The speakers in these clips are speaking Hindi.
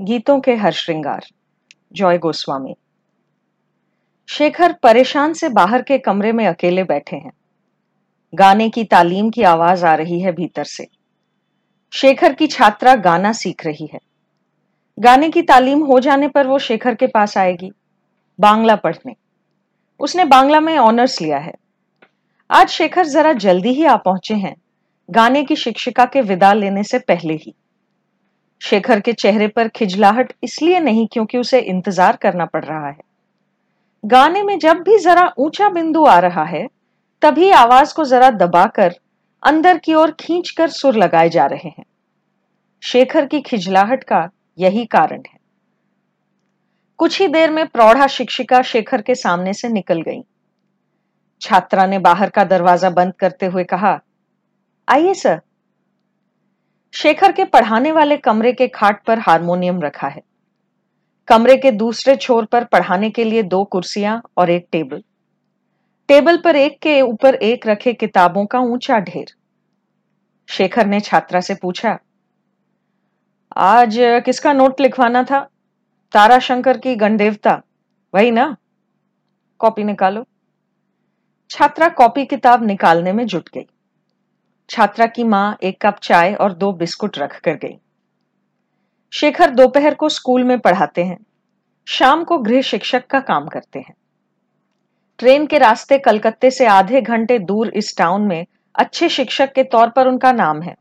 गीतों के हर श्रृंगार। जॉय गोस्वामी। शेखर परेशान से बाहर के कमरे में अकेले बैठे हैं। गाने की तालीम की आवाज़ आ रही है भीतर से। शेखर की छात्रा गाना सीख रही है। गाने की तालीम हो जाने पर वो शेखर के पास आएगी, बांग्ला पढ़ने। उसने बांग्ला में ऑनर्स लिया है। आज शेखर जरा जल्दी ही आ पहुँचे हैं। गाने की शिक्षिका के विदा लेने से पहले ही। शेखर के चेहरे पर खिजलाहट इसलिए नहीं क्योंकि उसे इंतज़ार करना पड़ रहा है। गाने में जब भी जरा ऊँचा बिंदु आ रहा है, तभी आवाज़ को जरा दबाकर अंदर की ओर खींचकर सुर लगाए जा रहे हैं। शेखर की खिजलाहट का यही कारण है। कुछ ही देर में प्रौढ़ा शिक्षिका शेखर के सामने से निकल गई। छात्रा ने बाहर का दरवाज़ा बंद करते हुए कहा, आइए, सर। शेखर के पढ़ाने वाले कमरे के खाट पर हारमोनियम रखा है। कमरे के दूसरे छोर पर पढ़ाने के लिए दो कुर्सियाँ और एक टेबल। टेबल पर एक के ऊपर एक रखे किताबों का ऊँचा ढेर। शेखर ने छात्रा से पूछा, आज किसका नोट लिखवाना था? तारा शंकर की गणदेवता, वही ना? कॉपी निकालो। छात्रा कॉपी किताब निकालने में जुट गई। छात्रा की माँ एक कप चाय और दो बिस्कुट रख कर गई। शेखर दोपहर को स्कूल में पढ़ाते हैं। शाम को गृह शिक्षक का काम करते हैं। ट्रेन के रास्ते कलकत्ते से आधे घंटे दूर इस टाउन में अच्छे शिक्षक के तौर पर उनका नाम है।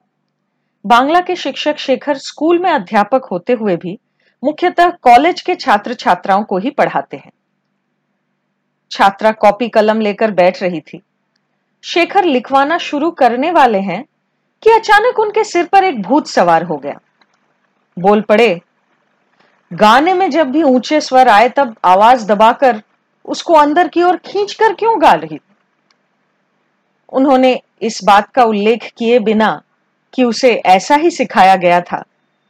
बांग्ला के शिक्षक शेखर स्कूल में अध्यापक होते हुए भी मुख्यतः कॉलेज के छात्र छात्राओं को ही पढ़ाते हैं। छात्रा कॉपी कलम लेकर बैठ रही थी। शेखर लिखवाना शुरू करने वाले हैं कि अचानक उनके सिर पर एक भूत सवार हो गया। बोल पड़े, गाने में जब भी ऊँचे स्वर आए तब आवाज़ दबाकर उसको अंदर की ओर खींचकर क्यों गा रही? उन्होंने इस बात का उल्लेख किए बिना कि उसे ऐसा ही सिखाया गया था।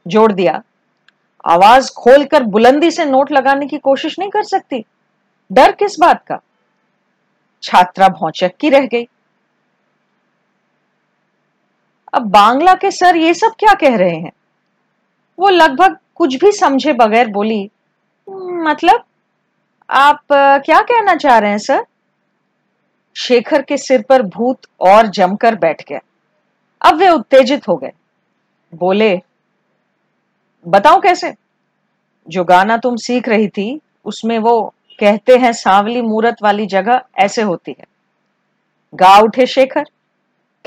जोड़ दिया, आवाज़ खोलकर बुलंदी से नोट लगाने की कोशिश नहीं कर सकती? डर किस बात का? छात्रा भौचक की रह गई। अब बांग्ला के सर ये सब क्या कह रहे हैं? वो लगभग कुछ भी समझे बगैर बोली मतलब आप क्या कहना चाह रहे हैं, सर? शेखर के सिर पर भूत और जमकर बैठ गया। अब वे उत्तेजित हो गए। बोले बताओ कैसे? जो गाना तुम सीख रही थी, उसमें वो कहते हैं, सांवली मूरत वाली जगह ऐसे होती है। गा उठे शेखर।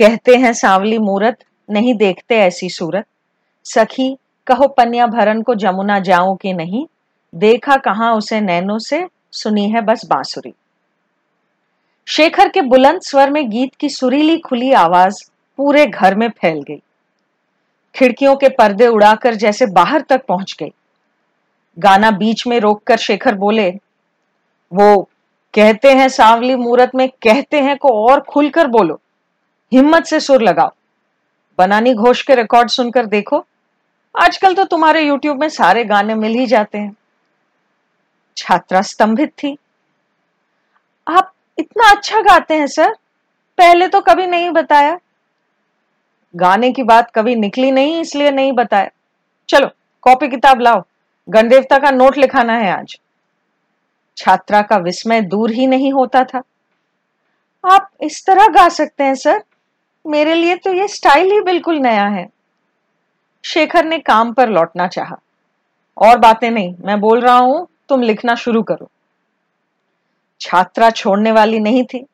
कहते हैं, सांवली मूरत, नहीं देखते ऐसी सूरत। सखी, कहो पन्या भरन को जमुना जाऊँ कि नहीं? देखा कहाँ उसे नैनो से, सुनी है बस बांसुरी। शेखर के बुलंद स्वर में गीत की सुरीली खुली आवाज़ पूरे घर में फैल गई। खिड़कियों के पर्दे उड़ाकर जैसे बाहर तक पहुँच गई। गाना बीच में रोककर शेखर बोले, वो कहते हैं सांवली मूरत में, कहते हैं को और खुलकर बोलो। हिम्मत से सुर लगाओ। बनानी घोष के रिकॉर्ड सुनकर देखो। आजकल तो तुम्हारे यूट्यूब में सारे गाने मिल ही जाते हैं। छात्रा स्तंभित थी। आप इतना अच्छा गाते हैं, सर। पहले तो कभी नहीं बताया। गाने की बात कभी निकली नहीं, इसलिए नहीं बताया। चलो, कॉपी किताब लाओ। गणदेवता का नोट लिखाना है आज। छात्रा का विस्मय दूर ही नहीं होता था। आप इस तरह गा सकते हैं, सर। मेरे लिए तो ये स्टाइल ही बिल्कुल नया है। शेखर ने काम पर लौटना चाहा। और बातें नहीं, मैं बोल रहा हूँ, तुम लिखना शुरू करो। छात्रा छोड़ने वाली नहीं थी।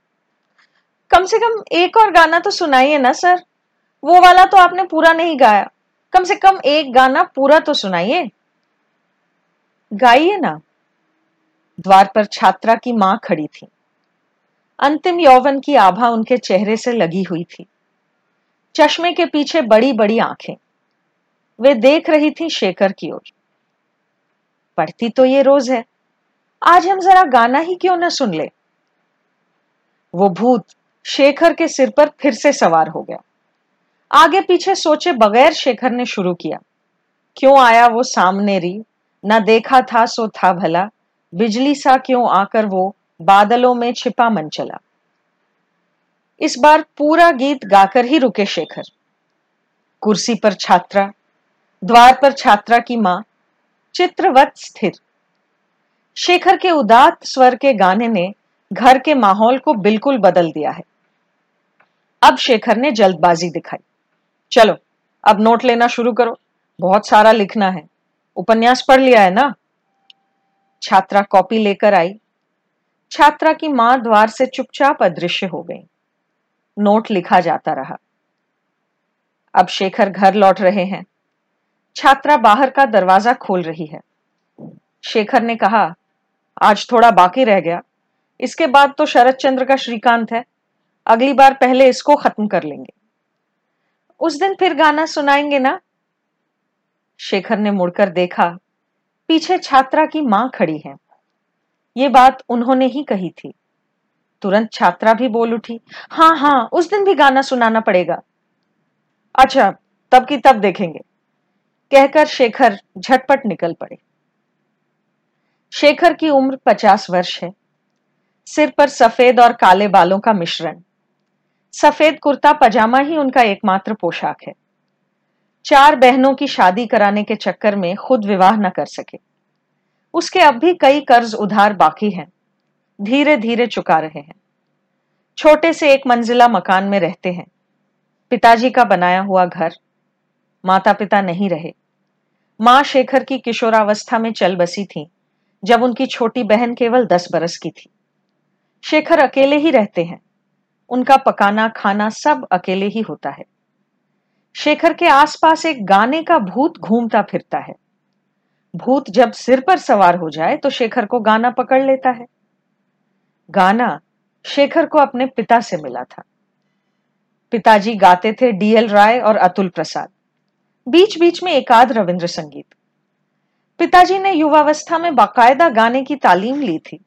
कम से कम एक और गाना तो सुनाइए ना, सर। वो वाला तो आपने पूरा नहीं गाया। कम से कम एक गाना पूरा तो सुनाइए। गाइए ना। द्वार पर छात्रा की माँ खड़ी थी। अंतिम यौवन की आभा उनके चेहरे से लगी हुई थी। चश्मे के पीछे बड़ी बड़ी आँखें। वे देख रही थी शेखर की ओर। पढ़ती तो ये रोज है। आज हम जरा गाना ही क्यों ना सुन ले? वो भूत शेखर के सिर पर फिर से सवार हो गया। आगे पीछे सोचे बगैर शेखर ने शुरू किया। क्यों आया वो सामने री? ना देखा था सो था भला। बिजली सा क्यों आकर वो बादलों में छिपा मन चला। इस बार पूरा गीत गाकर ही रुके शेखर। कुर्सी पर छात्रा, द्वार पर छात्रा की माँ, चित्रवत स्थिर। शेखर के उदात स्वर के गाने ने घर के माहौल को बिल्कुल बदल दिया है। अब शेखर ने जल्दबाजी दिखाई। चलो, अब नोट लेना शुरू करो। बहुत सारा लिखना है। उपन्यास पढ़ लिया है ना? छात्रा कॉपी लेकर आई। छात्रा की माँ द्वार से चुपचाप अदृश्य हो गई। नोट लिखा जाता रहा। अब शेखर घर लौट रहे हैं। छात्रा बाहर का दरवाज़ा खोल रही है। शेखर ने कहा, आज थोड़ा बाकी रह गया। इसके बाद तो शरद चंद्र का श्रीकांत है। अगली बार पहले इसको खत्म कर लेंगे। उस दिन फिर गाना सुनाएँगे ना? शेखर ने मुड़कर देखा, पीछे छात्रा की माँ खड़ी है। ये बात उन्होंने ही कही थी। तुरंत छात्रा भी बोल उठी हाँ हाँ उस दिन भी गाना सुनाना पड़ेगा। अच्छा तब की तब देखेंगे। कहकर शेखर झटपट निकल पड़े। शेखर की उम्र पचास वर्ष है। सिर पर सफ़ेद और काले बालों का मिश्रण। सफ़ेद कुर्ता, पजामा ही उनका एकमात्र पोशाक है। चार बहनों की शादी कराने के चक्कर में खुद विवाह न कर सके। उसके अब भी कई कर्ज उधार बाकी हैं। धीरे धीरे चुका रहे हैं। छोटे से एक मंजिला मकान में रहते हैं। पिताजी का बनाया हुआ घर। माता पिता नहीं रहे। माँ शेखर की किशोरावस्था में चल बसी थी, जब उनकी छोटी बहन केवल दस बरस की थी। शेखर अकेले ही रहते हैं। उनका पकाना, खाना सब अकेले ही होता है। शेखर के आसपास एक गाने का भूत घूमता फिरता है। भूत जब सिर पर सवार हो जाए तो शेखर को गाना पकड़ लेता है। गाना शेखर को अपने पिता से मिला था। पिताजी गाते थे डीएल राय और अतुल प्रसाद। बीच बीच में एकाध रविंद्र संगीत पिताजी ने युवावस्था में बाकायदा गाने की तालीम ली थी।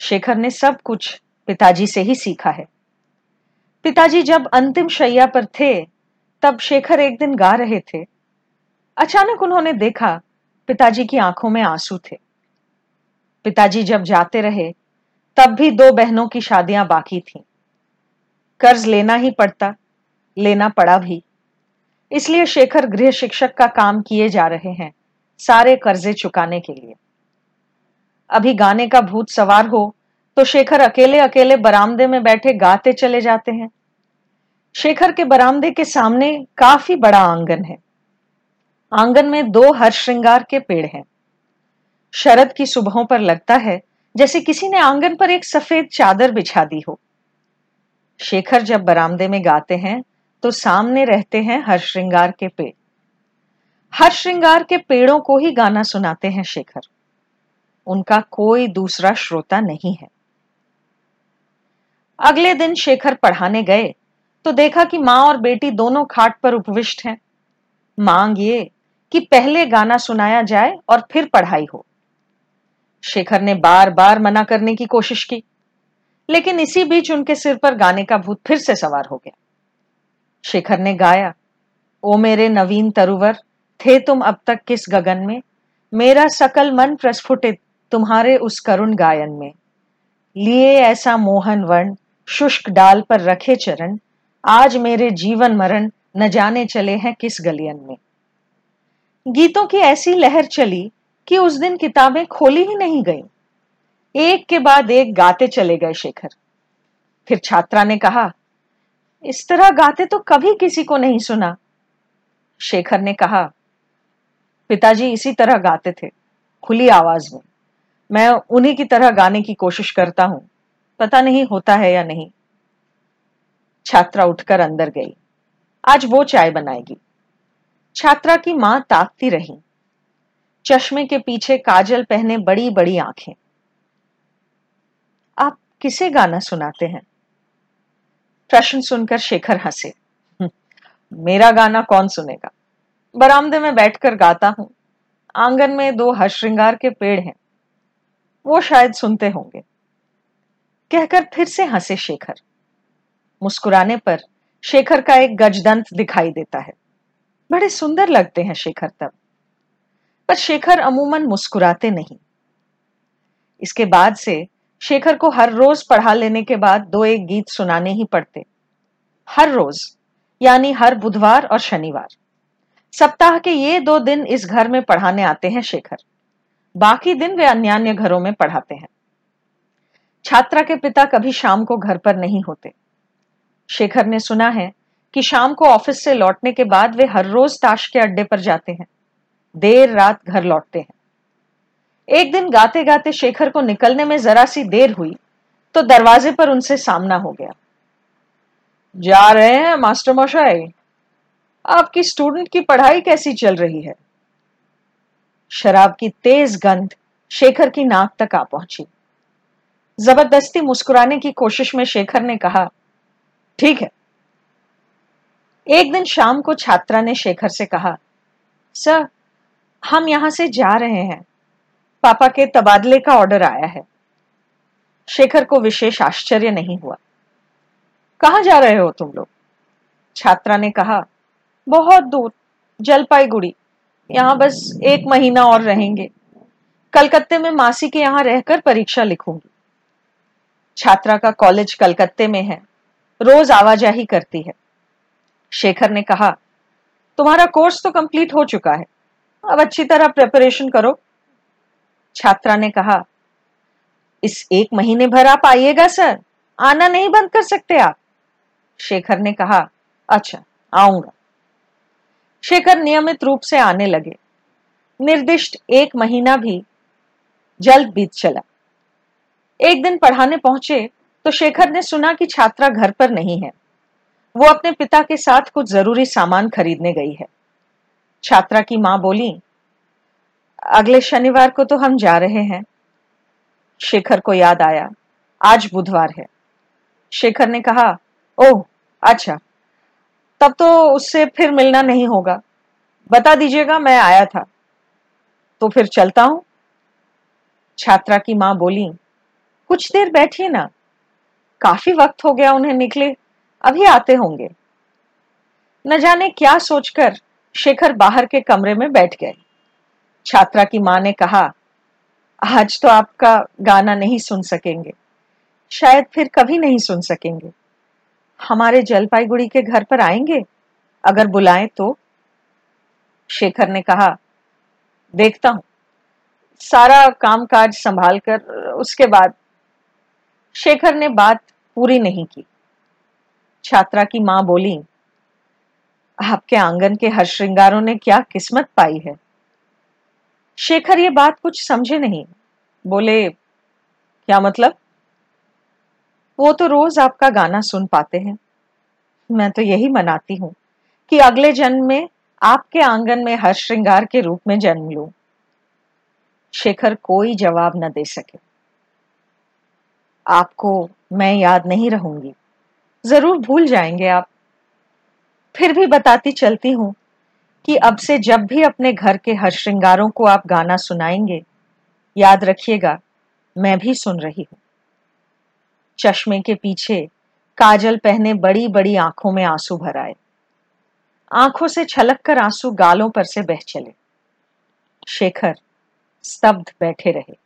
शेखर ने सब कुछ पिताजी से ही सीखा है। पिताजी जब अंतिम शैया पर थे, तब शेखर एक दिन गा रहे थे। अचानक उन्होंने देखा, पिताजी की आँखों में आँसू थे। पिताजी जब जाते रहे तब भी दो बहनों की शादियाँ बाकी थीं। कर्ज लेना ही पड़ता, लेना पड़ा भी। इसलिए शेखर गृह शिक्षक का काम किए जा रहे हैं, सारे कर्जे चुकाने के लिए। अभी गाने का भूत सवार हो तो शेखर अकेले अकेले बरामदे में बैठे गाते चले जाते हैं। शेखर के बरामदे के सामने काफ़ी बड़ा आँगन है। आँगन में दो हर श्रृंगार के पेड़ हैं। शरद की सुबहों पर लगता है जैसे किसी ने आँगन पर एक सफ़ेद चादर बिछा दी हो। शेखर जब बरामदे में गाते हैं तो सामने रहते हैं हर श्रृंगार के पेड़। हर श्रृंगार के पेड़ों को ही गाना सुनाते हैं शेखर। उनका कोई दूसरा श्रोता नहीं है। अगले दिन शेखर पढ़ाने गए तो देखा कि माँ और बेटी दोनों खाट पर उपविष्ट हैं। मांग ये कि पहले गाना सुनाया जाए और फिर पढ़ाई हो। शेखर ने बार बार मना करने की कोशिश की, लेकिन इसी बीच उनके सिर पर गाने का भूत फिर से सवार हो गया। शेखर ने गाया, ओ मेरे नवीन तरुवर, थे तुम अब तक किस गगन में? मेरा सकल मन प्रस्फुटित तुम्हारे उस करुण गायन में। लिए ऐसा मोहन वर्ण, शुष्क डाल पर रखे चरण, आज मेरे जीवन मरण न जाने चले हैं किस गलियन में? गीतों की ऐसी लहर चली कि उस दिन किताबें खोली ही नहीं गईं। एक के बाद एक गाते चले गए शेखर। फिर छात्रा ने कहा, इस तरह गाते तो कभी किसी को नहीं सुना। शेखर ने कहा, पिताजी इसी तरह गाते थे। खुली आवाज़ में। मैं उन्हीं की तरह गाने की कोशिश करता हूँ। पता नहीं होता है या नहीं। छात्रा उठकर अंदर गई। आज वो चाय बनाएगी। छात्रा की माँ ताकती रही। चश्मे के पीछे काजल पहने बड़ी बड़ी आँखें। आप किसे गाना सुनाते हैं? प्रश्न सुनकर शेखर हंसे। हम्म, मेरा गाना कौन सुनेगा? बरामदे में बैठकर गाता हूँ। आँगन में दो हश्रृंगार के पेड़ हैं। वो शायद सुनते होंगे। कहकर फिर से हंसे शेखर। मुस्कुराने पर शेखर का एक गजदंत दिखाई देता है। बड़े सुंदर लगते हैं शेखर तब। पर शेखर अमूमन मुस्कुराते नहीं। इसके बाद से शेखर को हर रोज पढ़ा लेने के बाद दो एक गीत सुनाने ही पड़ते। हर रोज, यानी हर बुधवार और शनिवार। सप्ताह के ये दो दिन इस घर में पढ़ाने आते हैं शेखर। बाकी दिन वे अन्य अन्य घरों में पढ़ाते हैं। छात्रा के पिता कभी शाम को घर पर नहीं होते। शेखर ने सुना है कि शाम को ऑफ़िस से लौटने के बाद वे हर रोज ताश के अड्डे पर जाते हैं। देर रात घर लौटते हैं। एक दिन गाते गाते शेखर को निकलने में जरा सी देर हुई तो दरवाजे पर उनसे सामना हो गया। जा रहे हैं, मास्टर मशाई। आपकी स्टूडेंट की पढ़ाई कैसी चल रही है? शराब की तेज गंध शेखर की नाक तक आ पहुँची। ज़बरदस्ती मुस्कुराने की कोशिश में शेखर ने कहा, ठीक है। एक दिन शाम को छात्रा ने शेखर से कहा, सर हम यहाँ से जा रहे हैं। पापा के तबादले का ऑर्डर आया है। शेखर को विशेष आश्चर्य नहीं हुआ। कहा जा रहे हो तुम लोग? छात्रा ने कहा, बहुत दूर, जलपाईगुड़ी। यहाँ बस एक महीना और रहेंगे। कलकत्ते में मासी के यहाँ रहकर परीक्षा लिखूँगी। छात्रा का कॉलेज कलकत्ते में है। रोज आवाजाही करती है। शेखर ने कहा, तुम्हारा कोर्स तो कंप्लीट हो चुका है। अब अच्छी तरह प्रिपरेशन करो। छात्रा ने कहा, इस एक महीने भर आप आइएगा, सर। आना नहीं बंद कर सकते आप। शेखर ने कहा अच्छा आऊँगा। शेखर नियमित रूप से आने लगे। निर्दिष्ट एक महीना भी जल्द बीत चला। एक दिन पढ़ाने पहुँचे तो शेखर ने सुना कि छात्रा घर पर नहीं है। वो अपने पिता के साथ कुछ ज़रूरी सामान खरीदने गई है। छात्रा की माँ बोली, अगले शनिवार को तो हम जा रहे हैं। शेखर को याद आया, आज बुधवार है। शेखर ने कहा, ओह अच्छा तब तो उससे फिर मिलना नहीं होगा। बता दीजिएगा, मैं आया था। तो फिर चलता हूँ। छात्रा की माँ बोली, कुछ देर बैठिए ना, काफ़ी वक्त हो गया उन्हें निकले, अभी आते होंगे। न जाने क्या सोचकर शेखर बाहर के कमरे में बैठ गए। छात्रा की माँ ने कहा, आज तो आपका गाना नहीं सुन सकेंगे। शायद फिर कभी नहीं सुन सकेंगे। हमारे जलपाईगुड़ी के घर पर आएँगे? अगर बुलाएँ तो? शेखर ने कहा, देखता हूँ। सारा कामकाज संभाल कर उसके बाद शेखर ने बात पूरी नहीं की। छात्रा की माँ बोली आपके आँगन के हर श्रृंगारों ने क्या किस्मत पाई है? शेखर ये बात कुछ समझे नहीं। बोले, क्या मतलब? वो तो रोज आपका गाना सुन पाते हैं। मैं तो यही मनाती हूँ कि अगले जन्म में आपके आँगन में हर श्रृंगार के रूप में जन्म लू। शेखर कोई जवाब न दे सके। आपको मैं याद नहीं रहूँगी। ज़रूर भूल जाएँगे आप। फिर भी बताती चलती हूँ कि अब से जब भी अपने घर के हर श्रृंगारों को आप गाना सुनाएँगे, याद रखिएगा, मैं भी सुन रही हूँ। चश्मे के पीछे काजल पहने बड़ी बड़ी आँखों में आँसू भर आए। आँखों से छलक कर आँसू गालों पर से बह चले। शेखर स्तब्ध बैठे रहे।